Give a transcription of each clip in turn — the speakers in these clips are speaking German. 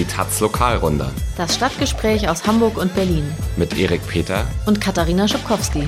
Die Taz Lokalrunde. Das Stadtgespräch aus Hamburg und Berlin. Mit Erik Peter und Katharina Schubkowski.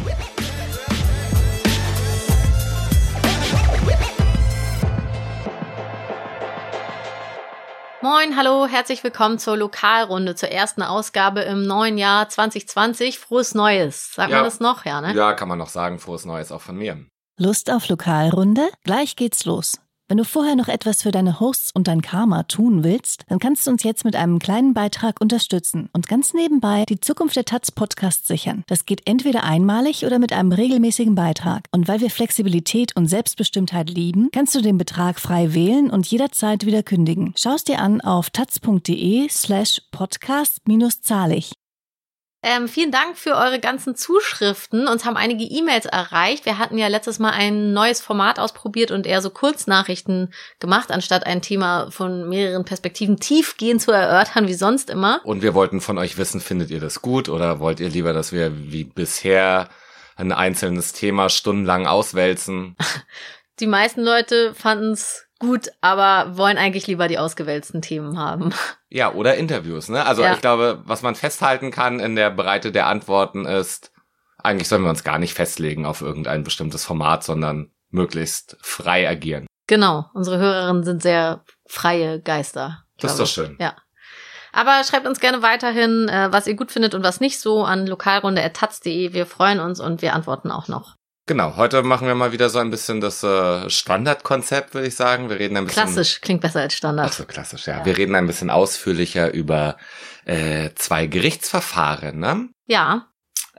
Moin, hallo, herzlich willkommen zur Lokalrunde, zur ersten Ausgabe im neuen Jahr 2020. Frohes Neues. Sagt ja. man das noch? Ja, ne? Ja, kann man noch sagen. Frohes Neues auch von mir. Lust auf Lokalrunde? Gleich geht's los. Wenn du vorher noch etwas für deine Hosts und dein Karma tun willst, dann kannst du uns jetzt mit einem kleinen Beitrag unterstützen und ganz nebenbei die Zukunft der Taz Podcast sichern. Das geht entweder einmalig oder mit einem regelmäßigen Beitrag. Und weil wir Flexibilität und Selbstbestimmtheit lieben, kannst du den Betrag frei wählen und jederzeit wieder kündigen. Schau es dir an auf taz.de slash podcast-zahlig. Ähm, vielen Dank für eure ganzen Zuschriften. Uns haben einige E-Mails erreicht. Wir hatten ja letztes Mal ein neues Format ausprobiert und eher so Kurznachrichten gemacht, anstatt ein Thema von mehreren Perspektiven tiefgehend zu erörtern, wie sonst immer. Und wir wollten von euch wissen, findet ihr das gut oder wollt ihr lieber, dass wir wie bisher ein einzelnes Thema stundenlang auswälzen? Die meisten Leute fanden es gut, aber wollen eigentlich lieber die ausgewälzten Themen haben. Ja, oder Interviews, ne? Also ja. ich glaube, was man festhalten kann in der Breite der Antworten ist, eigentlich sollen wir uns gar nicht festlegen auf irgendein bestimmtes Format, sondern möglichst frei agieren. Genau, unsere Hörerinnen sind sehr freie Geister. Das ist doch schön. Ja. Aber schreibt uns gerne weiterhin, äh, was ihr gut findet und was nicht so an lokalrunde.taz.de. Wir freuen uns und wir antworten auch noch. Genau, heute machen wir mal wieder so ein bisschen das äh, Standardkonzept, würde ich sagen. Wir reden ein bisschen. Klassisch, klingt besser als Standard. Ach so, klassisch, ja. ja. Wir reden ein bisschen ausführlicher über äh, zwei Gerichtsverfahren, ne? Ja.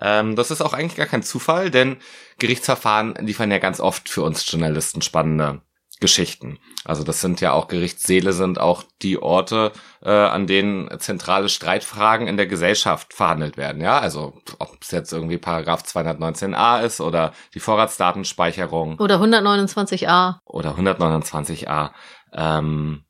Ähm, das ist auch eigentlich gar kein Zufall, denn Gerichtsverfahren liefern ja ganz oft für uns Journalisten spannende Geschichten. Also das sind ja auch Gerichtssäle, sind auch die Orte, äh, an denen zentrale Streitfragen in der Gesellschaft verhandelt werden. Ja, also ob es jetzt irgendwie Paragraph 219a ist oder die Vorratsdatenspeicherung. Oder 129a. Oder 129a. Ähm,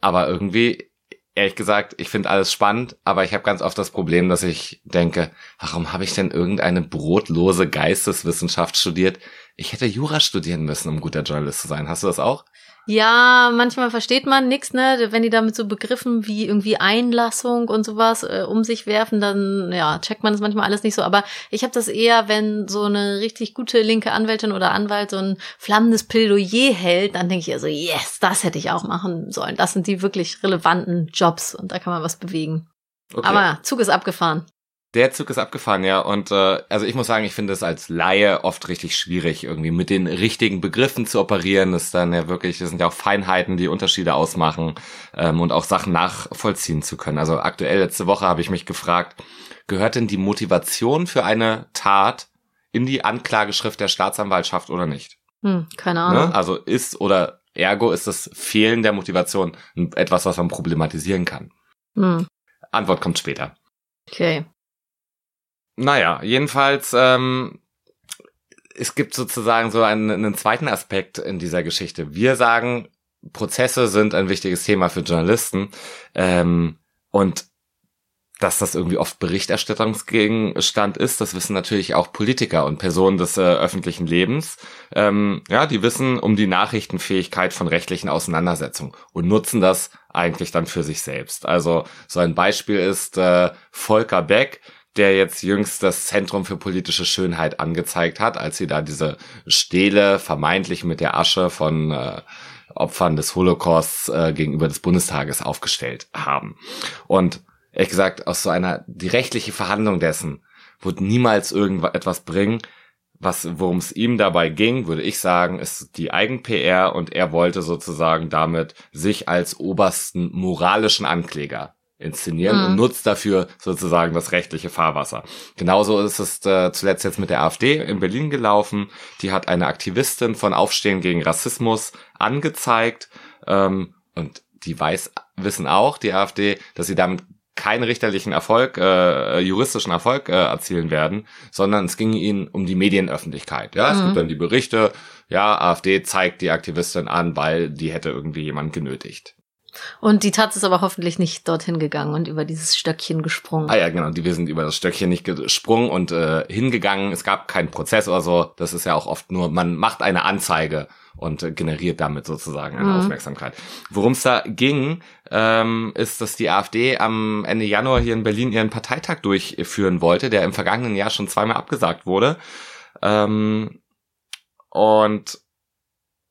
aber irgendwie ehrlich gesagt, ich finde alles spannend, aber ich habe ganz oft das Problem, dass ich denke, warum habe ich denn irgendeine brotlose Geisteswissenschaft studiert? Ich hätte Jura studieren müssen, um guter Journalist zu sein. Hast du das auch? Ja, manchmal versteht man nix, ne? Wenn die damit so Begriffen wie irgendwie Einlassung und sowas äh, um sich werfen, dann ja, checkt man das manchmal alles nicht so. Aber ich habe das eher, wenn so eine richtig gute linke Anwältin oder Anwalt so ein flammendes Plädoyer hält, dann denke ich also, yes, das hätte ich auch machen sollen. Das sind die wirklich relevanten Jobs und da kann man was bewegen. Okay. Aber Zug ist abgefahren. Der Zug ist abgefahren, ja. Und äh, also ich muss sagen, ich finde es als Laie oft richtig schwierig, irgendwie mit den richtigen Begriffen zu operieren. Das ist dann ja wirklich, das sind ja auch Feinheiten, die Unterschiede ausmachen ähm, und auch Sachen nachvollziehen zu können. Also aktuell letzte Woche habe ich mich gefragt, gehört denn die Motivation für eine Tat in die Anklageschrift der Staatsanwaltschaft oder nicht? Hm, keine Ahnung. Ne? Also ist oder ergo ist das Fehlen der Motivation etwas, was man problematisieren kann. Hm. Antwort kommt später. Okay. Naja, jedenfalls, ähm, es gibt sozusagen so einen, einen zweiten Aspekt in dieser Geschichte. Wir sagen, Prozesse sind ein wichtiges Thema für Journalisten ähm, und dass das irgendwie oft Berichterstattungsgegenstand ist, das wissen natürlich auch Politiker und Personen des äh, öffentlichen Lebens. Ähm, ja, die wissen um die Nachrichtenfähigkeit von rechtlichen Auseinandersetzungen und nutzen das eigentlich dann für sich selbst. Also so ein Beispiel ist äh, Volker Beck, der jetzt jüngst das Zentrum für politische Schönheit angezeigt hat, als sie da diese Stele vermeintlich mit der Asche von äh, Opfern des Holocausts äh, gegenüber des Bundestages aufgestellt haben. Und ehrlich gesagt, aus so einer, die rechtliche Verhandlung dessen wird niemals irgendetwas bringen. Was, worum es ihm dabei ging, würde ich sagen, ist die Eigen-PR und er wollte sozusagen damit sich als obersten moralischen Ankläger inszenieren mhm. und nutzt dafür sozusagen das rechtliche Fahrwasser. Genauso ist es äh, zuletzt jetzt mit der AfD in Berlin gelaufen. Die hat eine Aktivistin von Aufstehen gegen Rassismus angezeigt ähm, und die weiß, wissen auch, die AfD, dass sie damit keinen richterlichen Erfolg, äh, juristischen Erfolg äh, erzielen werden, sondern es ging ihnen um die Medienöffentlichkeit. Ja, mhm. es gibt dann die Berichte, ja, AfD zeigt die Aktivistin an, weil die hätte irgendwie jemand genötigt. Und die Taz ist aber hoffentlich nicht dorthin gegangen und über dieses Stöckchen gesprungen. Ah ja, genau, die wir sind über das Stöckchen nicht gesprungen und äh, hingegangen. Es gab keinen Prozess oder so. Das ist ja auch oft nur, man macht eine Anzeige und äh, generiert damit sozusagen eine mhm. Aufmerksamkeit. Worum es da ging, ähm, ist, dass die AfD am Ende Januar hier in Berlin ihren Parteitag durchführen wollte, der im vergangenen Jahr schon zweimal abgesagt wurde. Ähm, und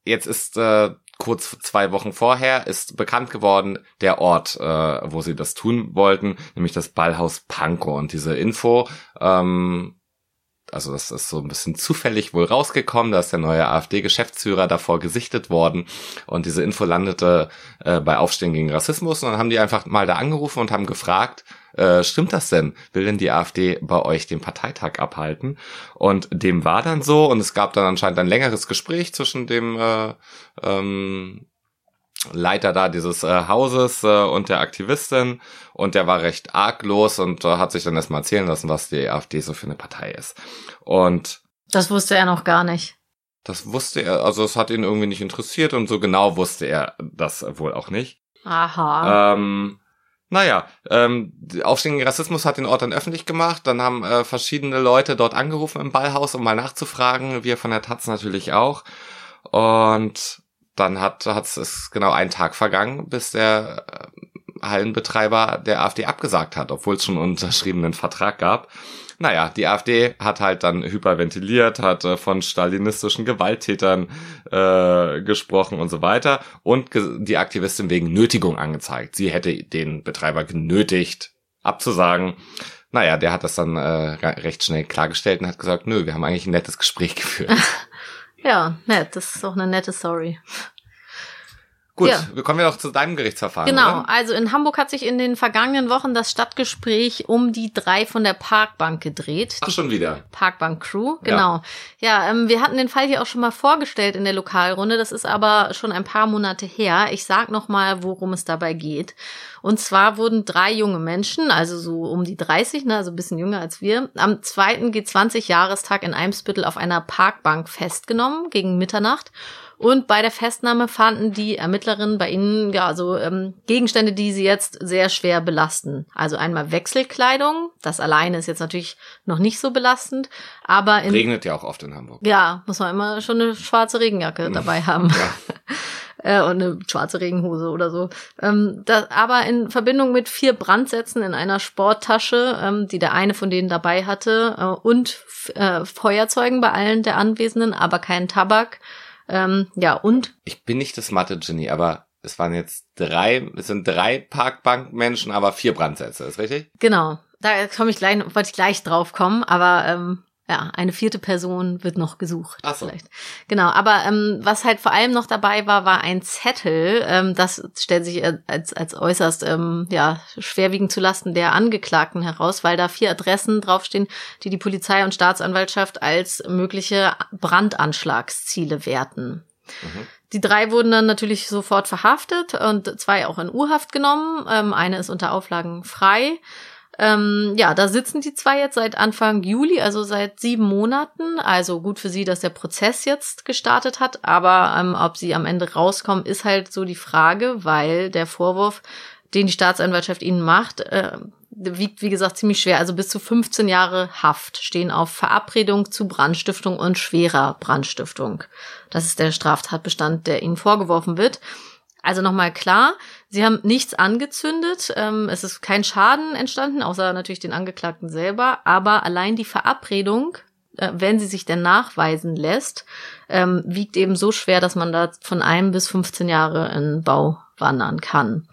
jetzt ist äh, kurz zwei Wochen vorher ist bekannt geworden der Ort, äh, wo sie das tun wollten, nämlich das Ballhaus Pankow. Und diese Info, ähm, also das ist so ein bisschen zufällig wohl rausgekommen, da ist der neue AfD-Geschäftsführer davor gesichtet worden. Und diese Info landete äh, bei Aufstehen gegen Rassismus. Und dann haben die einfach mal da angerufen und haben gefragt, äh, stimmt das denn? Will denn die AfD bei euch den Parteitag abhalten? Und dem war dann so und es gab dann anscheinend ein längeres Gespräch zwischen dem äh, ähm, Leiter da dieses äh, Hauses äh, und der Aktivistin und der war recht arglos und äh, hat sich dann erstmal erzählen lassen, was die AfD so für eine Partei ist. Und das wusste er noch gar nicht. Das wusste er, also es hat ihn irgendwie nicht interessiert und so genau wusste er das wohl auch nicht. Aha. Ähm, naja, ähm, Aufstehen gegen Rassismus hat den Ort dann öffentlich gemacht. Dann haben äh, verschiedene Leute dort angerufen im Ballhaus, um mal nachzufragen. Wir von der Taz natürlich auch. Und dann hat hat es genau einen Tag vergangen, bis der Hallenbetreiber der AfD abgesagt hat, obwohl es schon einen unterschriebenen Vertrag gab. Naja, die AfD hat halt dann hyperventiliert, hat äh, von stalinistischen Gewalttätern äh, gesprochen und so weiter und die Aktivistin wegen Nötigung angezeigt. Sie hätte den Betreiber genötigt, abzusagen. Naja, der hat das dann äh, recht schnell klargestellt und hat gesagt, nö, wir haben eigentlich ein nettes Gespräch geführt. ja, nett, das ist auch eine nette Story. Gut, ja. kommen wir doch zu deinem Gerichtsverfahren. Genau, oder? also in Hamburg hat sich in den vergangenen Wochen das Stadtgespräch um die drei von der Parkbank gedreht. Ach, schon wieder. Parkbank-Crew, genau. Ja, ja ähm, wir hatten den Fall hier auch schon mal vorgestellt in der Lokalrunde. Das ist aber schon ein paar Monate her. Ich sag noch mal, worum es dabei geht. Und zwar wurden drei junge Menschen, also so um die 30, ne, also ein bisschen jünger als wir, am zweiten G20-Jahrestag in Eimsbüttel auf einer Parkbank festgenommen gegen Mitternacht und bei der Festnahme fanden die Ermittlerinnen bei ihnen ja so ähm, Gegenstände, die sie jetzt sehr schwer belasten. Also einmal Wechselkleidung, das alleine ist jetzt natürlich noch nicht so belastend, aber in, regnet ja auch oft in Hamburg. Ja, muss man immer schon eine schwarze Regenjacke dabei haben. Ja. Äh, und eine schwarze Regenhose oder so. Ähm, das, aber in Verbindung mit vier Brandsätzen in einer Sporttasche, ähm, die der eine von denen dabei hatte, äh, und äh, Feuerzeugen bei allen der Anwesenden, aber kein Tabak, ähm, ja, und? Ich bin nicht das Mathe-Genie, aber es waren jetzt drei, es sind drei Parkbankmenschen, aber vier Brandsätze, ist richtig? Genau. Da komme ich gleich, wollte ich gleich drauf kommen, aber ähm, ja, eine vierte Person wird noch gesucht. Ach so. vielleicht. Genau, aber ähm, was halt vor allem noch dabei war, war ein Zettel. Ähm, das stellt sich als, als äußerst ähm, ja, schwerwiegend zulasten der Angeklagten heraus, weil da vier Adressen draufstehen, die die Polizei und Staatsanwaltschaft als mögliche Brandanschlagsziele werten. Mhm. Die drei wurden dann natürlich sofort verhaftet und zwei auch in Urhaft genommen. Ähm, eine ist unter Auflagen frei. Ähm, ja, da sitzen die zwei jetzt seit Anfang Juli, also seit sieben Monaten. Also gut für sie, dass der Prozess jetzt gestartet hat. Aber ähm, ob sie am Ende rauskommen, ist halt so die Frage, weil der Vorwurf, den die Staatsanwaltschaft ihnen macht, äh, wiegt, wie gesagt, ziemlich schwer. Also bis zu 15 Jahre Haft stehen auf Verabredung zu Brandstiftung und schwerer Brandstiftung. Das ist der Straftatbestand, der ihnen vorgeworfen wird. Also nochmal klar, sie haben nichts angezündet, ähm, es ist kein Schaden entstanden, außer natürlich den Angeklagten selber, aber allein die Verabredung, äh, wenn sie sich denn nachweisen lässt, ähm, wiegt eben so schwer, dass man da von einem bis 15 Jahre in Bau wandern kann.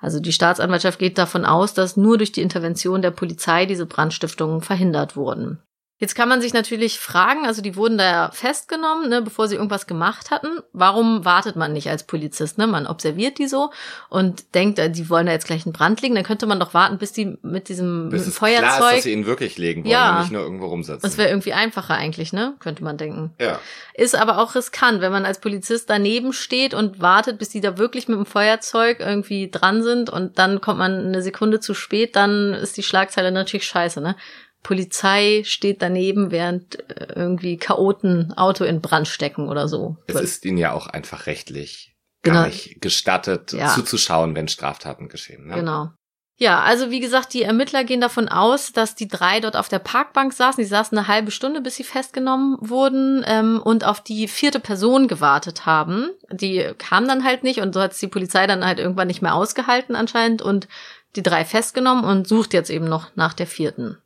Also die Staatsanwaltschaft geht davon aus, dass nur durch die Intervention der Polizei diese Brandstiftungen verhindert wurden. Jetzt kann man sich natürlich fragen, also die wurden da festgenommen, ne, bevor sie irgendwas gemacht hatten. Warum wartet man nicht als Polizist? Ne? Man observiert die so und denkt, äh, die wollen da jetzt gleich einen Brand legen. Dann könnte man doch warten, bis die mit diesem bis mit Feuerzeug. Klar ist, dass sie ihn wirklich legen wollen ja, und nicht nur irgendwo rumsetzen. Das wäre irgendwie einfacher eigentlich, ne? Könnte man denken. Ja. Ist aber auch riskant, wenn man als Polizist daneben steht und wartet, bis die da wirklich mit dem Feuerzeug irgendwie dran sind und dann kommt man eine Sekunde zu spät, dann ist die Schlagzeile natürlich scheiße, ne? Polizei steht daneben, während äh, irgendwie Chaoten Auto in Brand stecken oder so. Es ist ihnen ja auch einfach rechtlich gar Genau. nicht gestattet, Ja. zuzuschauen, wenn Straftaten geschehen. Ne? Genau. Ja, also wie gesagt, die Ermittler gehen davon aus, dass die drei dort auf der Parkbank saßen. Die saßen eine halbe Stunde, bis sie festgenommen wurden ähm, und auf die vierte Person gewartet haben. Die kam dann halt nicht und so hat es die Polizei dann halt irgendwann nicht mehr ausgehalten anscheinend und die drei festgenommen und sucht jetzt eben noch nach der vierten.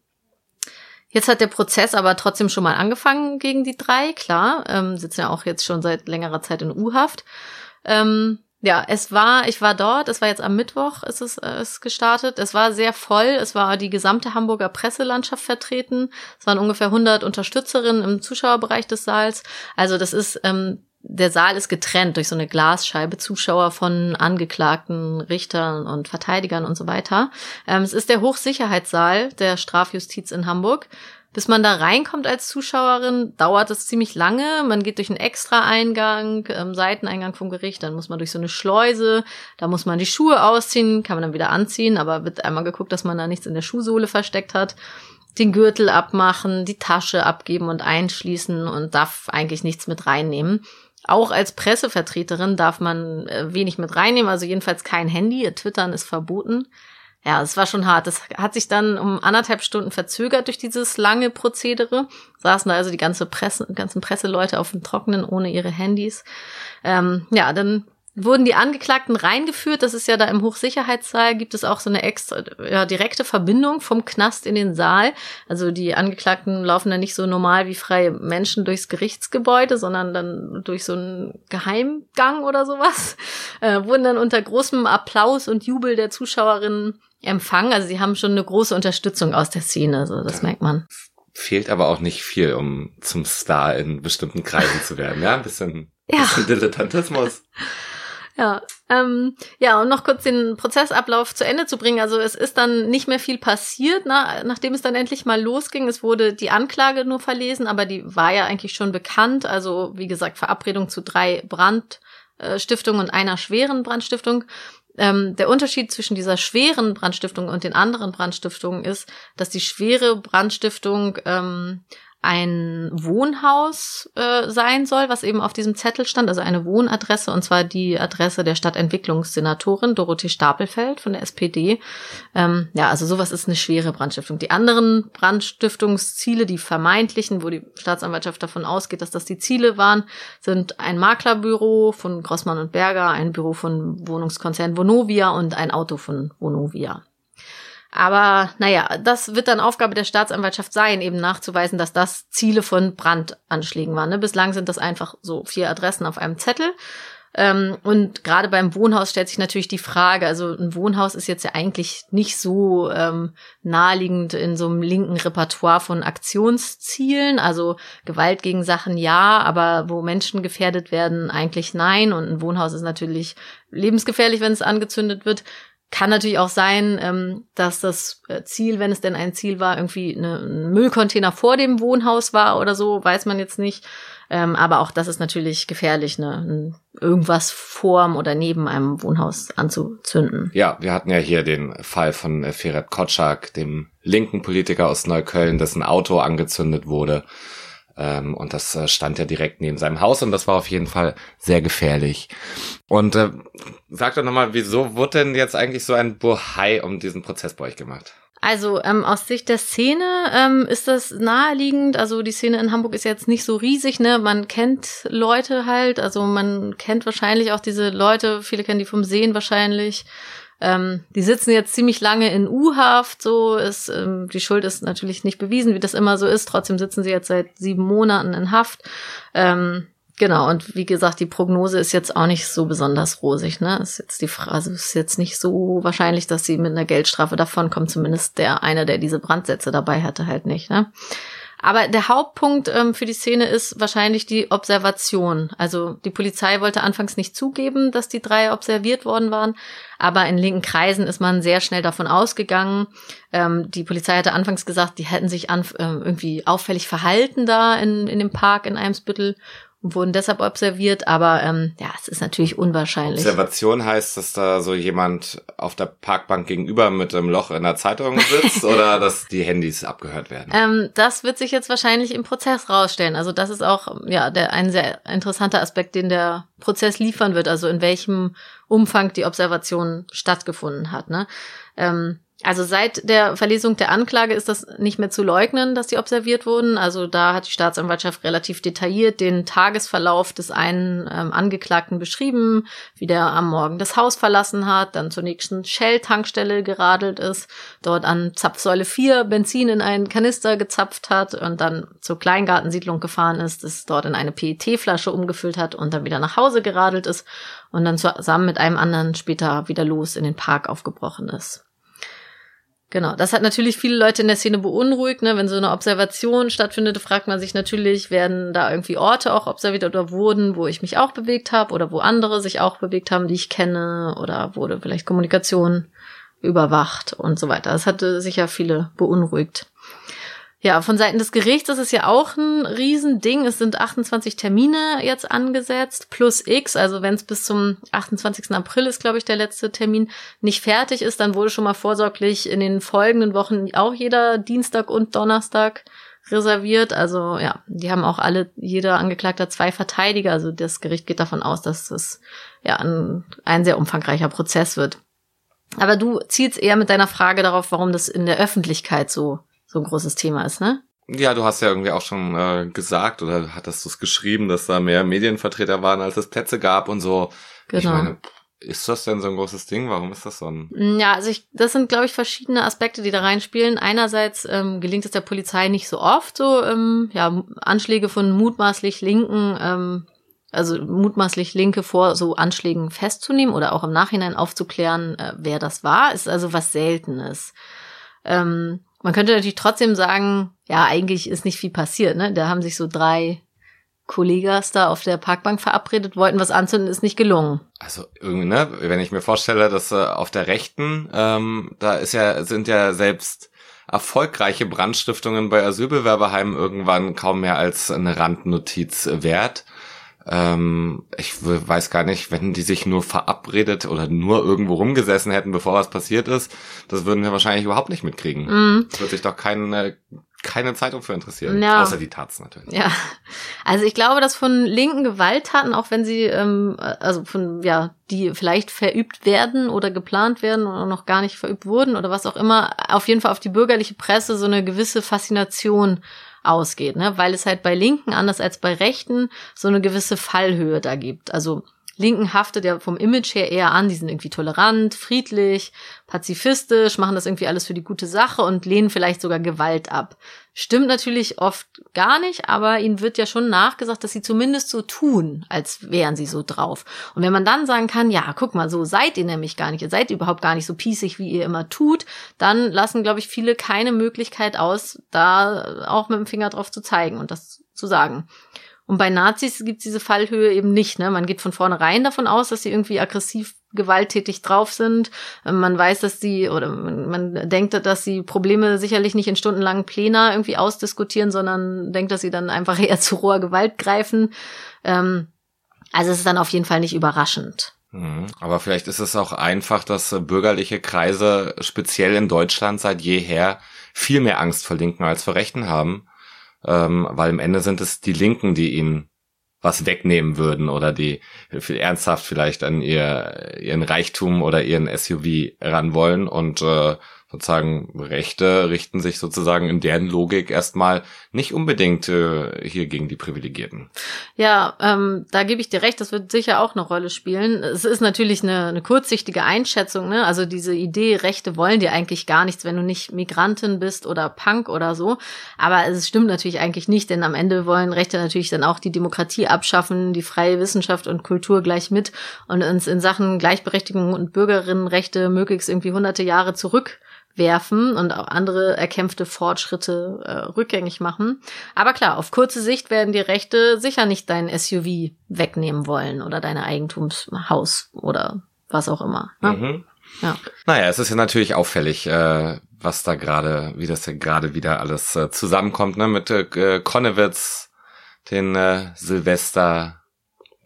Jetzt hat der Prozess aber trotzdem schon mal angefangen gegen die drei, klar, ähm, sitzen ja auch jetzt schon seit längerer Zeit in U-Haft. Ähm, ja, es war, ich war dort, es war jetzt am Mittwoch, ist es äh, ist gestartet. Es war sehr voll, es war die gesamte Hamburger Presselandschaft vertreten. Es waren ungefähr 100 Unterstützerinnen im Zuschauerbereich des Saals. Also das ist, ähm, der Saal ist getrennt durch so eine Glasscheibe, Zuschauer von Angeklagten, Richtern und Verteidigern und so weiter. Ähm, es ist der Hochsicherheitssaal der Strafjustiz in Hamburg. Bis man da reinkommt als Zuschauerin, dauert es ziemlich lange. Man geht durch einen Extra-Eingang, ähm, Seiteneingang vom Gericht, dann muss man durch so eine Schleuse, da muss man die Schuhe ausziehen, kann man dann wieder anziehen, aber wird einmal geguckt, dass man da nichts in der Schuhsohle versteckt hat. Den Gürtel abmachen, die Tasche abgeben und einschließen und darf eigentlich nichts mit reinnehmen. Auch als Pressevertreterin darf man äh, wenig mit reinnehmen, also jedenfalls kein Handy. Twittern ist verboten. Ja, es war schon hart. Das hat sich dann um anderthalb Stunden verzögert durch dieses lange Prozedere. Saßen da also die ganze Presse, ganzen Presseleute auf dem Trockenen ohne ihre Handys. Ähm, ja, dann wurden die Angeklagten reingeführt. Das ist ja da im Hochsicherheitssaal gibt es auch so eine extra ja, direkte Verbindung vom Knast in den Saal. Also die Angeklagten laufen da nicht so normal wie freie Menschen durchs Gerichtsgebäude, sondern dann durch so einen Geheimgang oder sowas. Äh, wurden dann unter großem Applaus und Jubel der Zuschauerinnen empfangen. Also sie haben schon eine große Unterstützung aus der Szene, so das merkt man. Fehlt aber auch nicht viel, um zum Star in bestimmten Kreisen zu werden. Ja, ein bisschen, Ja. bisschen Dilettantismus. Ja, ähm, ja, und noch kurz den Prozessablauf zu Ende zu bringen. Also es ist dann nicht mehr viel passiert, na, nachdem es dann endlich mal losging. Es wurde die Anklage nur verlesen, aber die war ja eigentlich schon bekannt. Also wie gesagt, Verabredung zu drei Brandstiftungen und einer schweren Brandstiftung. Ähm, der Unterschied zwischen dieser schweren Brandstiftung und den anderen Brandstiftungen ist, dass die schwere Brandstiftung ähm, ein Wohnhaus äh, sein soll, was eben auf diesem Zettel stand, also eine Wohnadresse, und zwar die Adresse der Stadtentwicklungssenatorin Dorothee Stapelfeld von der SPD. Ähm, ja, also sowas ist eine schwere Brandstiftung. Die anderen Brandstiftungsziele, die vermeintlichen, wo die Staatsanwaltschaft davon ausgeht, dass das die Ziele waren, sind ein Maklerbüro von Grossmann und Berger, ein Büro von Wohnungskonzern Vonovia und ein Auto von Vonovia. Aber naja, das wird dann Aufgabe der Staatsanwaltschaft sein, eben nachzuweisen, dass das Ziele von Brandanschlägen waren. Ne? Bislang sind das einfach so vier Adressen auf einem Zettel. Ähm, und gerade beim Wohnhaus stellt sich natürlich die Frage, also ein Wohnhaus ist jetzt ja eigentlich nicht so ähm, naheliegend in so einem linken Repertoire von Aktionszielen. Also Gewalt gegen Sachen ja, aber wo Menschen gefährdet werden, eigentlich nein. Und ein Wohnhaus ist natürlich lebensgefährlich, wenn es angezündet wird. Kann natürlich auch sein, ähm, dass das äh, Ziel, wenn es denn ein Ziel war, irgendwie ein Müllcontainer vor dem Wohnhaus war oder so, weiß man jetzt nicht. Ähm, aber auch das ist natürlich gefährlich, ne? irgendwas vorm oder neben einem Wohnhaus anzuzünden. Ja, wir hatten ja hier den Fall von äh, Ferat Kotschak, dem linken Politiker aus Neukölln, dessen Auto angezündet wurde. Ähm, und das äh, stand ja direkt neben seinem Haus und das war auf jeden Fall sehr gefährlich. Und äh, sag doch nochmal, wieso wurde denn jetzt eigentlich so ein Bohai um diesen Prozess bei euch gemacht? Also ähm, aus Sicht der Szene ähm, ist das naheliegend. Also die Szene in Hamburg ist jetzt nicht so riesig, ne? Man kennt Leute halt, also man kennt wahrscheinlich auch diese Leute, viele kennen die vom Sehen wahrscheinlich. Ähm, die sitzen jetzt ziemlich lange in U-Haft, so ist, ähm, die Schuld ist natürlich nicht bewiesen, wie das immer so ist. Trotzdem sitzen sie jetzt seit sieben Monaten in Haft. Ähm, genau, und wie gesagt, die Prognose ist jetzt auch nicht so besonders rosig, ne? Ist jetzt die Frage, also ist jetzt nicht so wahrscheinlich, dass sie mit einer Geldstrafe davonkommt, zumindest der eine, der diese Brandsätze dabei hatte, halt nicht, ne? Aber der Hauptpunkt ähm, für die Szene ist wahrscheinlich die Observation. Also die Polizei wollte anfangs nicht zugeben, dass die drei observiert worden waren, aber in linken Kreisen ist man sehr schnell davon ausgegangen. Ähm, die Polizei hatte anfangs gesagt, die hätten sich an, äh, irgendwie auffällig verhalten da in, in dem Park in Eimsbüttel wurden deshalb observiert, aber ähm, ja, es ist natürlich unwahrscheinlich. Observation heißt, dass da so jemand auf der Parkbank gegenüber mit einem Loch in der Zeitung sitzt oder dass die Handys abgehört werden? Ähm, das wird sich jetzt wahrscheinlich im Prozess rausstellen. Also das ist auch ja der ein sehr interessanter Aspekt, den der Prozess liefern wird. Also in welchem Umfang die Observation stattgefunden hat. Ne? Ähm, also seit der Verlesung der Anklage ist das nicht mehr zu leugnen, dass sie observiert wurden. Also da hat die Staatsanwaltschaft relativ detailliert den Tagesverlauf des einen ähm, Angeklagten beschrieben, wie der am Morgen das Haus verlassen hat, dann zur nächsten Shell-Tankstelle geradelt ist, dort an Zapfsäule 4 Benzin in einen Kanister gezapft hat und dann zur Kleingartensiedlung gefahren ist, es dort in eine PET-Flasche umgefüllt hat und dann wieder nach Hause geradelt ist und dann zusammen mit einem anderen später wieder los in den Park aufgebrochen ist. Genau, das hat natürlich viele Leute in der Szene beunruhigt. Ne? Wenn so eine Observation stattfindet, fragt man sich natürlich, werden da irgendwie Orte auch observiert oder wurden, wo ich mich auch bewegt habe oder wo andere sich auch bewegt haben, die ich kenne oder wurde vielleicht Kommunikation überwacht und so weiter. Das hatte sicher viele beunruhigt. Ja, von Seiten des Gerichts ist es ja auch ein Riesending. Es sind 28 Termine jetzt angesetzt, plus X. Also wenn es bis zum 28. April ist, glaube ich, der letzte Termin, nicht fertig ist, dann wurde schon mal vorsorglich in den folgenden Wochen auch jeder Dienstag und Donnerstag reserviert. Also ja, die haben auch alle, jeder Angeklagter zwei Verteidiger. Also das Gericht geht davon aus, dass es ja ein, ein sehr umfangreicher Prozess wird. Aber du zielst eher mit deiner Frage darauf, warum das in der Öffentlichkeit so so ein großes Thema ist, ne? Ja, du hast ja irgendwie auch schon äh, gesagt oder hattest du es geschrieben, dass da mehr Medienvertreter waren, als es Plätze gab und so. Genau. Ich meine, ist das denn so ein großes Ding? Warum ist das so ein? Mm, ja, also ich, das sind, glaube ich, verschiedene Aspekte, die da reinspielen. Einerseits ähm, gelingt es der Polizei nicht so oft, so ähm, ja, Anschläge von mutmaßlich Linken, ähm, also mutmaßlich Linke vor so Anschlägen festzunehmen oder auch im Nachhinein aufzuklären, äh, wer das war, ist also was Seltenes. Ähm, man könnte natürlich trotzdem sagen, ja, eigentlich ist nicht viel passiert, ne? Da haben sich so drei Kollegas da auf der Parkbank verabredet, wollten was anzünden, ist nicht gelungen. Also irgendwie, ne, wenn ich mir vorstelle, dass äh, auf der rechten, ähm, da ist ja, sind ja selbst erfolgreiche Brandstiftungen bei Asylbewerberheimen irgendwann kaum mehr als eine Randnotiz wert. Ähm, ich weiß gar nicht, wenn die sich nur verabredet oder nur irgendwo rumgesessen hätten, bevor was passiert ist, das würden wir wahrscheinlich überhaupt nicht mitkriegen. Mm. Das wird sich doch keine, keine Zeitung für interessieren. Ja. Außer die Taz natürlich. Ja. Also ich glaube, dass von linken Gewalttaten, auch wenn sie, ähm, also von, ja, die vielleicht verübt werden oder geplant werden oder noch gar nicht verübt wurden oder was auch immer, auf jeden Fall auf die bürgerliche Presse so eine gewisse Faszination ausgeht, ne? weil es halt bei Linken anders als bei Rechten so eine gewisse Fallhöhe da gibt. Also Linken haftet ja vom Image her eher an, die sind irgendwie tolerant, friedlich, pazifistisch, machen das irgendwie alles für die gute Sache und lehnen vielleicht sogar Gewalt ab. Stimmt natürlich oft gar nicht, aber ihnen wird ja schon nachgesagt, dass sie zumindest so tun, als wären sie so drauf. Und wenn man dann sagen kann, ja, guck mal, so seid ihr nämlich gar nicht, ihr seid überhaupt gar nicht so pießig, wie ihr immer tut, dann lassen, glaube ich, viele keine Möglichkeit aus, da auch mit dem Finger drauf zu zeigen und das zu sagen. Und bei Nazis gibt es diese Fallhöhe eben nicht. Ne? Man geht von vornherein davon aus, dass sie irgendwie aggressiv gewalttätig drauf sind. Ähm, man weiß, dass sie, oder man, denkt, dass sie Probleme sicherlich nicht in stundenlangen Plänen irgendwie ausdiskutieren, sondern denkt, dass sie dann einfach eher zu roher Gewalt greifen. Ähm, also es ist dann auf jeden Fall nicht überraschend. Mhm. Aber vielleicht ist es auch einfach, dass bürgerliche Kreise speziell in Deutschland seit jeher viel mehr Angst vor Linken als vor Rechten haben ähm, weil im Ende sind es die Linken, die ihnen was wegnehmen würden oder die ernsthaft vielleicht an ihr, ihren Reichtum oder ihren SUV ran wollen. Und äh, sozusagen Rechte richten sich sozusagen in deren Logik erstmal nicht unbedingt äh, hier gegen die Privilegierten. Ja, ähm, da gebe ich dir recht, das wird sicher auch eine Rolle spielen. Es ist natürlich eine, eine kurzsichtige Einschätzung, ne? Also diese Idee, Rechte wollen dir eigentlich gar nichts, wenn du nicht Migrantin bist oder Punk oder so. Aber es stimmt natürlich eigentlich nicht, denn am Ende wollen Rechte natürlich dann auch die Demokratie abschaffen, die freie Wissenschaft und Kultur gleich mit und uns in Sachen Gleichberechtigung und Bürgerinnenrechte möglichst irgendwie hunderte Jahre zurück werfen und auch andere erkämpfte Fortschritte äh, rückgängig machen. Aber klar, auf kurze Sicht werden die Rechte sicher nicht dein SUV wegnehmen wollen oder deine Eigentumshaus oder was auch immer. Ne? Mhm. Ja. Naja, es ist ja natürlich auffällig, äh, was da gerade, wie das ja gerade wieder alles äh, zusammenkommt, ne? Mit äh, Konnewitz, den äh, Silvester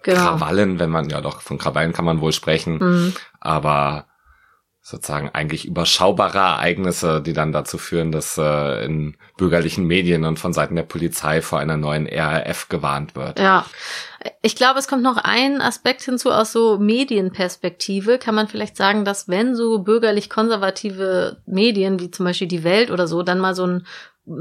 Genau. Krawallen, wenn man ja doch von Krawallen kann man wohl sprechen, Mhm. aber sozusagen eigentlich überschaubare Ereignisse, die dann dazu führen, dass äh, in bürgerlichen Medien und von Seiten der Polizei vor einer neuen RAF gewarnt wird. Ja. Ich glaube, es kommt noch ein Aspekt hinzu aus so Medienperspektive. Kann man vielleicht sagen, dass wenn so bürgerlich-konservative Medien wie zum Beispiel die Welt oder so dann mal so einen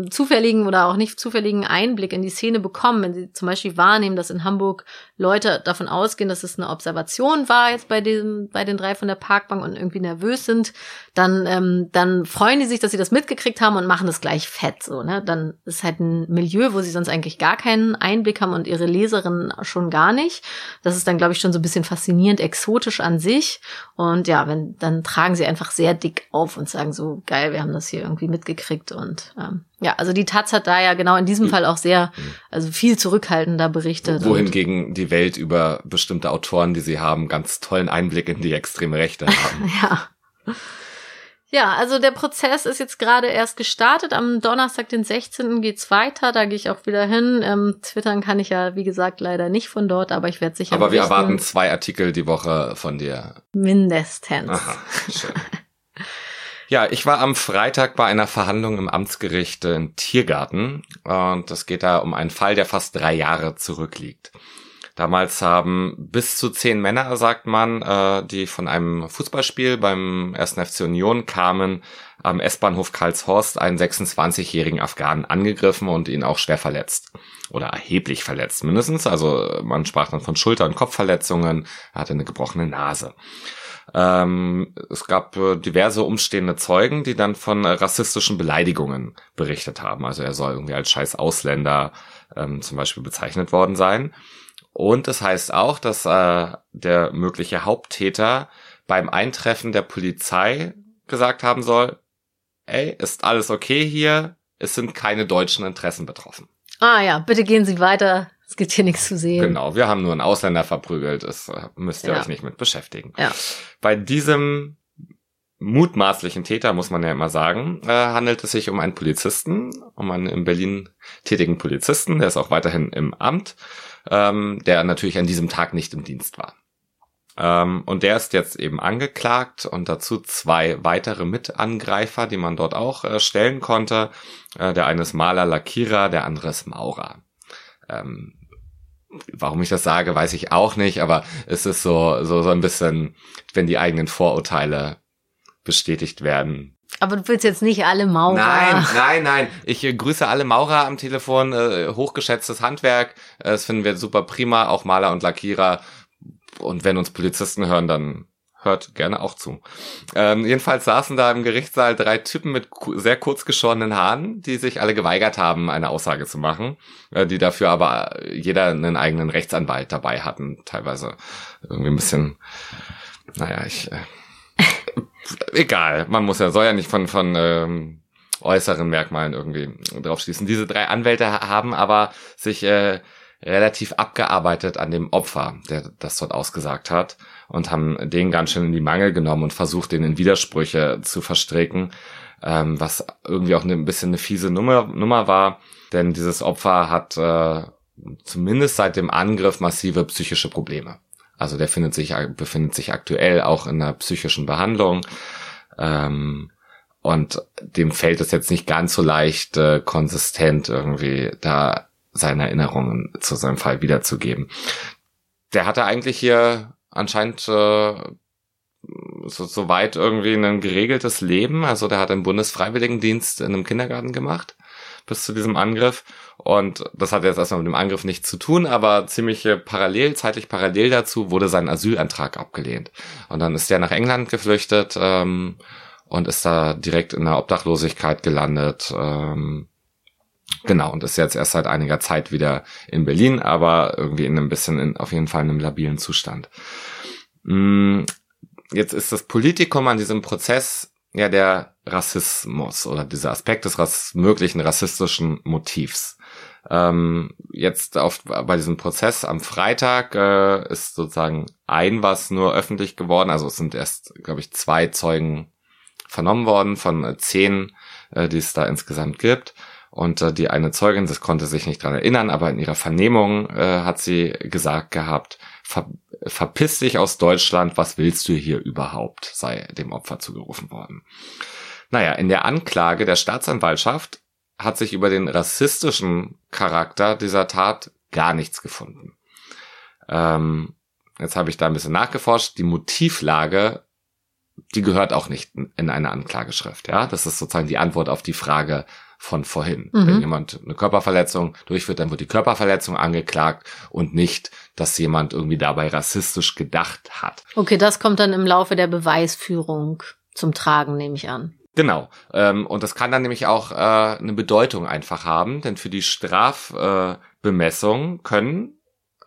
zufälligen oder auch nicht zufälligen Einblick in die Szene bekommen, wenn sie zum Beispiel wahrnehmen, dass in Hamburg Leute davon ausgehen, dass es eine Observation war jetzt bei dem, bei den drei von der Parkbank und irgendwie nervös sind, dann, ähm, dann freuen die sich, dass sie das mitgekriegt haben und machen das gleich fett, so, ne? Dann ist halt ein Milieu, wo sie sonst eigentlich gar keinen Einblick haben und ihre Leserinnen schon gar nicht. Das ist dann, glaube ich, schon so ein bisschen faszinierend, exotisch an sich. Und ja, wenn, dann tragen sie einfach sehr dick auf und sagen so, geil, wir haben das hier irgendwie mitgekriegt und, ähm, ja, also die Taz hat da ja genau in diesem Fall auch sehr, also viel zurückhaltender berichtet. Wohingegen die Welt über bestimmte Autoren, die sie haben, ganz tollen Einblick in die extreme Rechte haben. Ja. Ja, also der Prozess ist jetzt gerade erst gestartet. Am Donnerstag, den 16. geht's weiter. Da gehe ich auch wieder hin. Ähm, twittern kann ich ja, wie gesagt, leider nicht von dort, aber ich werde sicher Aber wir erwarten zwei Artikel die Woche von dir. mindestens. Aha, schön. Ja, ich war am Freitag bei einer Verhandlung im Amtsgericht in Tiergarten und es geht da um einen Fall, der fast drei Jahre zurückliegt. Damals haben bis zu zehn Männer, sagt man, äh, die von einem Fußballspiel beim 1. FC Union kamen, am S-Bahnhof Karlshorst einen 26-jährigen Afghanen angegriffen und ihn auch schwer verletzt. Oder erheblich verletzt mindestens. Also man sprach dann von Schulter- und Kopfverletzungen, er hatte eine gebrochene Nase. Ähm, es gab äh, diverse umstehende Zeugen, die dann von äh, rassistischen Beleidigungen berichtet haben. Also er soll irgendwie als scheiß Ausländer ähm, zum Beispiel bezeichnet worden sein. Und es heißt auch, dass äh, der mögliche Haupttäter beim Eintreffen der Polizei gesagt haben soll, ey, ist alles okay hier, es sind keine deutschen Interessen betroffen. Ah ja, bitte gehen Sie weiter. Es gibt hier nichts zu sehen. Genau, wir haben nur einen Ausländer verprügelt, das äh, müsst ihr Ja. euch nicht mit beschäftigen. Ja. Bei diesem mutmaßlichen Täter, muss man ja immer sagen, äh, handelt es sich um einen Polizisten, um einen in Berlin tätigen Polizisten, der ist auch weiterhin im Amt, ähm, der natürlich an diesem Tag nicht im Dienst war. Ähm, und der ist jetzt eben angeklagt und dazu zwei weitere Mitangreifer, die man dort auch äh, stellen konnte. Äh, der eine ist Maler, Lackierer, der andere ist Maurer. Ähm, warum ich das sage, weiß ich auch nicht, aber es ist so, so, so ein bisschen, wenn die eigenen Vorurteile bestätigt werden. Aber du willst jetzt nicht alle Maurer. Nein, nein, nein. Ich äh, grüße alle Maurer am Telefon, äh, hochgeschätztes Handwerk. Äh, das finden wir super prima, auch Maler und Lackierer. Und wenn uns Polizisten hören, dann hört gerne auch zu. Ähm, jedenfalls saßen da im Gerichtssaal drei Typen mit ku- sehr kurz geschorenen Haaren, die sich alle geweigert haben, eine Aussage zu machen, äh, die dafür aber jeder einen eigenen Rechtsanwalt dabei hatten, teilweise irgendwie ein bisschen, naja, ich, äh, egal, man muss ja, soll ja nicht von, von ähm, äußeren Merkmalen irgendwie drauf schließen. Diese drei Anwälte ha- haben aber sich äh, relativ abgearbeitet an dem Opfer, der das dort ausgesagt hat und haben den ganz schön in die Mangel genommen und versucht, den in Widersprüche zu verstricken, ähm, was irgendwie auch ein bisschen eine fiese Nummer, Nummer war, denn dieses Opfer hat äh, zumindest seit dem Angriff massive psychische Probleme. Also der findet sich, befindet sich aktuell auch in einer psychischen Behandlung. Ähm, und dem fällt es jetzt nicht ganz so leicht, äh, konsistent irgendwie da seine Erinnerungen zu seinem Fall wiederzugeben. Der hatte eigentlich hier anscheinend äh, so, so weit irgendwie ein geregeltes Leben. Also der hat einen Bundesfreiwilligendienst in einem Kindergarten gemacht bis zu diesem Angriff. Und das hat jetzt erstmal mit dem Angriff nichts zu tun, aber ziemlich parallel, zeitlich parallel dazu wurde sein Asylantrag abgelehnt. Und dann ist er nach England geflüchtet ähm, und ist da direkt in der Obdachlosigkeit gelandet. Ähm, genau, und ist jetzt erst seit einiger Zeit wieder in Berlin, aber irgendwie in einem bisschen, in, auf jeden Fall in einem labilen Zustand. Mm, Jetzt ist das Politikum an diesem Prozess ja der Rassismus oder dieser Aspekt des Rass möglichen rassistischen Motivs. Ähm, jetzt auf, bei diesem Prozess am Freitag äh, ist sozusagen ein was nur öffentlich geworden. Also es sind erst, glaube ich, zwei Zeugen vernommen worden von äh, zehn, äh, die es da insgesamt gibt. Und äh, die eine Zeugin, das konnte sich nicht dran erinnern, aber in ihrer Vernehmung äh, hat sie gesagt gehabt, verpiss dich aus Deutschland, was willst du hier überhaupt, sei dem Opfer zugerufen worden. Naja, in der Anklage der Staatsanwaltschaft hat sich über den rassistischen Charakter dieser Tat gar nichts gefunden. Ähm, jetzt habe ich da ein bisschen nachgeforscht. Die Motivlage, die gehört auch nicht in eine Anklageschrift. Ja, das ist sozusagen die Antwort auf die Frage von vorhin. Mhm. Wenn jemand eine Körperverletzung durchführt, dann wird die Körperverletzung angeklagt und nicht, dass jemand irgendwie dabei rassistisch gedacht hat. Okay, das kommt dann im Laufe der Beweisführung zum Tragen, nehme ich an. Genau. Ähm, und das kann dann nämlich auch äh, eine Bedeutung einfach haben, denn für die Strafbemessung äh, können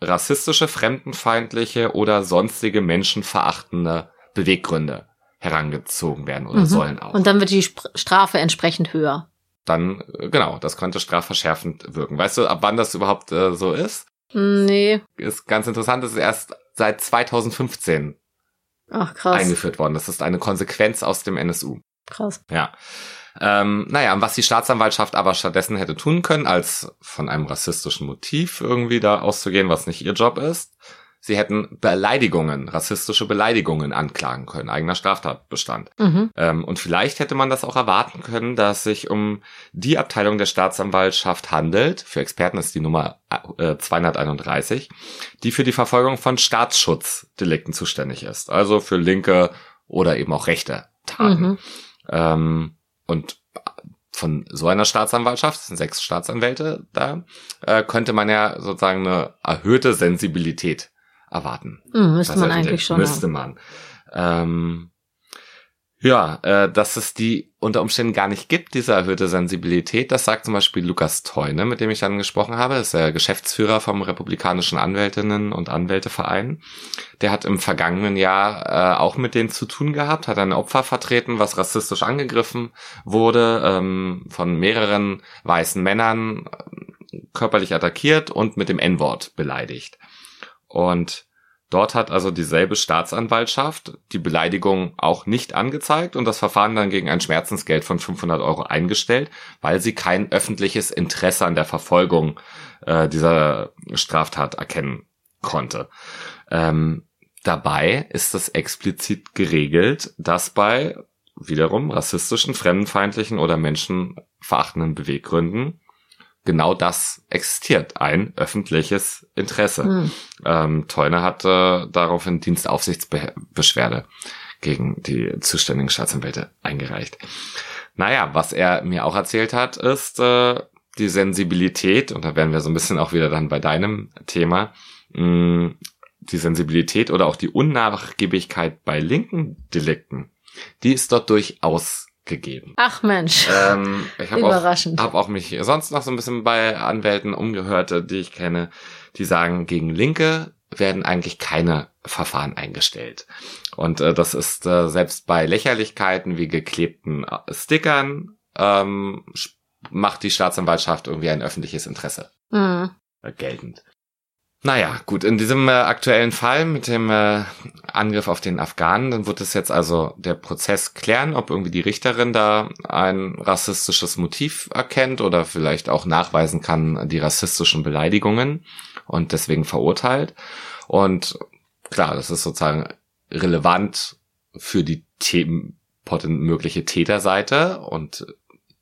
rassistische, fremdenfeindliche oder sonstige menschenverachtende Beweggründe herangezogen werden oder mhm. sollen auch. Und dann wird die Strafe entsprechend höher. Dann, äh, genau, das könnte strafverschärfend wirken. Weißt du, ab wann das überhaupt äh, so ist? Nee. Ist ganz interessant, das ist erst seit 2015 Ach, krass. eingeführt worden. Das ist eine Konsequenz aus dem NSU. Krass. Ja. Ähm, naja, was die Staatsanwaltschaft aber stattdessen hätte tun können, als von einem rassistischen Motiv irgendwie da auszugehen, was nicht ihr Job ist, sie hätten Beleidigungen, rassistische Beleidigungen anklagen können, eigener Straftatbestand. Mhm. Ähm, und vielleicht hätte man das auch erwarten können, dass sich um die Abteilung der Staatsanwaltschaft handelt, für Experten ist die Nummer äh, 231, die für die Verfolgung von Staatsschutzdelikten zuständig ist, also für linke oder eben auch rechte Taten. Mhm. Ähm, und von so einer Staatsanwaltschaft, sind sechs Staatsanwälte da, äh, könnte man ja sozusagen eine erhöhte Sensibilität erwarten. Mhm, müsste man eigentlich schon. Müsste man. Ähm, ja, äh, dass es die unter Umständen gar nicht gibt, diese erhöhte Sensibilität, das sagt zum Beispiel Lukas Teune, mit dem ich dann gesprochen habe, das ist der Geschäftsführer vom Republikanischen Anwältinnen und Anwälteverein. Der hat im vergangenen Jahr äh, auch mit denen zu tun gehabt, hat ein Opfer vertreten, was rassistisch angegriffen wurde, ähm, von mehreren weißen Männern äh, körperlich attackiert und mit dem N-Wort beleidigt. Und Dort hat also dieselbe Staatsanwaltschaft die Beleidigung auch nicht angezeigt und das Verfahren dann gegen ein Schmerzensgeld von 500 Euro eingestellt, weil sie kein öffentliches Interesse an der Verfolgung äh, dieser Straftat erkennen konnte. Ähm, dabei ist es explizit geregelt, dass bei wiederum rassistischen, fremdenfeindlichen oder menschenverachtenden Beweggründen genau das existiert, ein öffentliches Interesse. Hm. Ähm, Teuner hatte daraufhin Dienstaufsichtsbeschwerde gegen die zuständigen Staatsanwälte eingereicht. Naja, was er mir auch erzählt hat, ist äh, die Sensibilität, und da wären wir so ein bisschen auch wieder dann bei deinem Thema, mh, hm, die Sensibilität oder auch die Unnachgiebigkeit bei linken Delikten, die ist dort durchaus gegeben. Ach Mensch. Ähm, ich habe auch, hab auch mich sonst noch so ein bisschen bei Anwälten umgehört, die ich kenne, die sagen, gegen Linke werden eigentlich keine Verfahren eingestellt. Und äh, das ist äh, selbst bei Lächerlichkeiten wie geklebten äh, Stickern ähm, macht die Staatsanwaltschaft irgendwie ein öffentliches Interesse mhm. geltend. Naja, gut, in diesem äh, aktuellen Fall mit dem äh, Angriff auf den Afghanen, dann wird es jetzt also der Prozess klären, ob irgendwie die Richterin da ein rassistisches Motiv erkennt oder vielleicht auch nachweisen kann die rassistischen Beleidigungen und deswegen verurteilt. Und klar, das ist sozusagen relevant für die The mögliche Täterseite und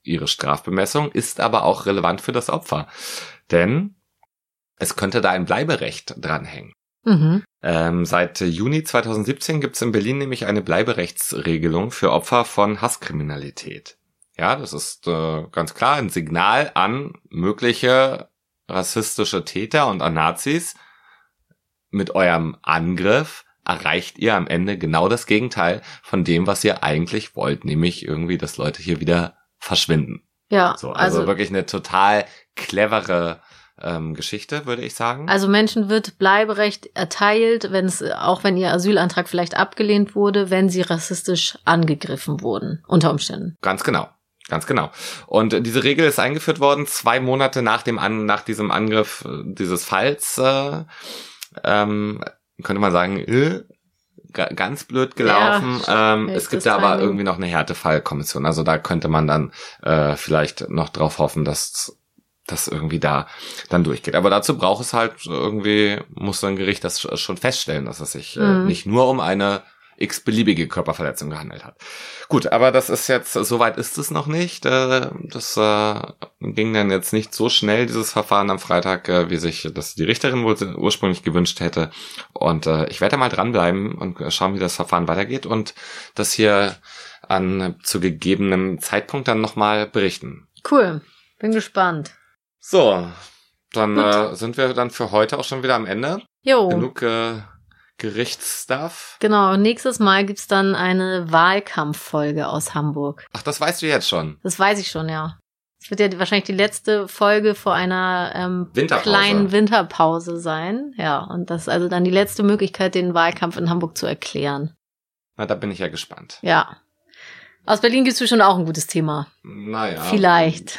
ihre Strafbemessung, ist aber auch relevant für das Opfer. Denn es könnte da ein Bleiberecht dranhängen. Mhm. Ähm, seit Juni 2017 gibt es in Berlin nämlich eine Bleiberechtsregelung für Opfer von Hasskriminalität. Ja, das ist äh, ganz klar ein Signal an mögliche rassistische Täter und an Nazis. Mit eurem Angriff erreicht ihr am Ende genau das Gegenteil von dem, was ihr eigentlich wollt, nämlich irgendwie, dass Leute hier wieder verschwinden. Ja, so, also, also wirklich eine total clevere ähm, Geschichte, würde ich sagen. Also Menschen wird Bleiberecht erteilt, wenn es, auch wenn ihr Asylantrag vielleicht abgelehnt wurde, wenn sie rassistisch angegriffen wurden, unter Umständen. Ganz genau. Ganz genau. Und diese Regel ist eingeführt worden zwei Monate nach dem An nach diesem Angriff äh, dieses Falls. Äh, ähm, könnte man sagen, äh, ganz blöd gelaufen. Ja, ähm, es gibt da aber irgendwie noch eine Härtefallkommission. Also da könnte man dann äh, vielleicht noch drauf hoffen, dass das irgendwie da dann durchgeht. Aber dazu braucht es halt irgendwie, muss ein Gericht das schon feststellen, dass es sich äh, Mhm. nicht nur um eine x-beliebige Körperverletzung gehandelt hat. Gut, aber das ist jetzt, soweit ist es noch nicht. Äh, Das äh, ging dann jetzt nicht so schnell, dieses Verfahren am Freitag, äh, wie sich das die Richterin wohl ursprünglich gewünscht hätte. Und äh, ich werde mal dranbleiben und schauen, wie das Verfahren weitergeht und das hier an zu gegebenem Zeitpunkt dann nochmal berichten. Cool. Bin gespannt. So, dann äh, sind wir dann für heute auch schon wieder am Ende. Jo. Genug äh, Gerichtsstuff. Genau, nächstes Mal gibt's dann eine Wahlkampffolge aus Hamburg. Ach, das weißt du jetzt schon. Das weiß ich schon, ja. Es wird ja wahrscheinlich die letzte Folge vor einer ähm, Winterpause. kleinen Winterpause sein. Ja, und das ist also dann die letzte Möglichkeit, den Wahlkampf in Hamburg zu erklären. Na, da bin ich ja gespannt. Ja. Aus Berlin gibt's bestimmt auch ein gutes Thema. Naja. Vielleicht.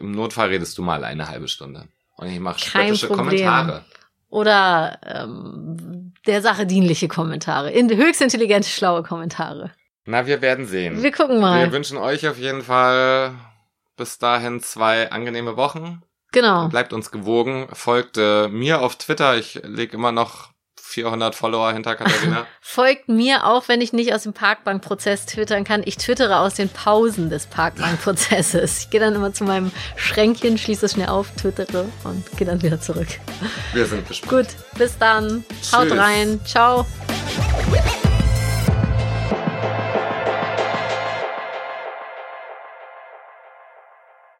Im Notfall redest du mal eine halbe Stunde. Und ich mache Kein spöttische Problem. Kommentare. Oder ähm, der Sache dienliche Kommentare. In, höchst intelligente, schlaue Kommentare. Na, wir werden sehen. Wir gucken Wir mal. wünschen euch auf jeden Fall bis dahin zwei angenehme Wochen. Genau. Bleibt uns gewogen. Folgt äh, mir auf Twitter. Ich leg immer noch 400 Follower hinter Katharina. Folgt mir auch, wenn ich nicht aus dem Parkbankprozess twittern kann. Ich twittere aus den Pausen des Parkbankprozesses. Ich gehe dann immer zu meinem Schränkchen, schließe es schnell auf, twittere und gehe dann wieder zurück. Wir sind gespannt. Gut, bis dann. Haut Tschüss. rein. Ciao.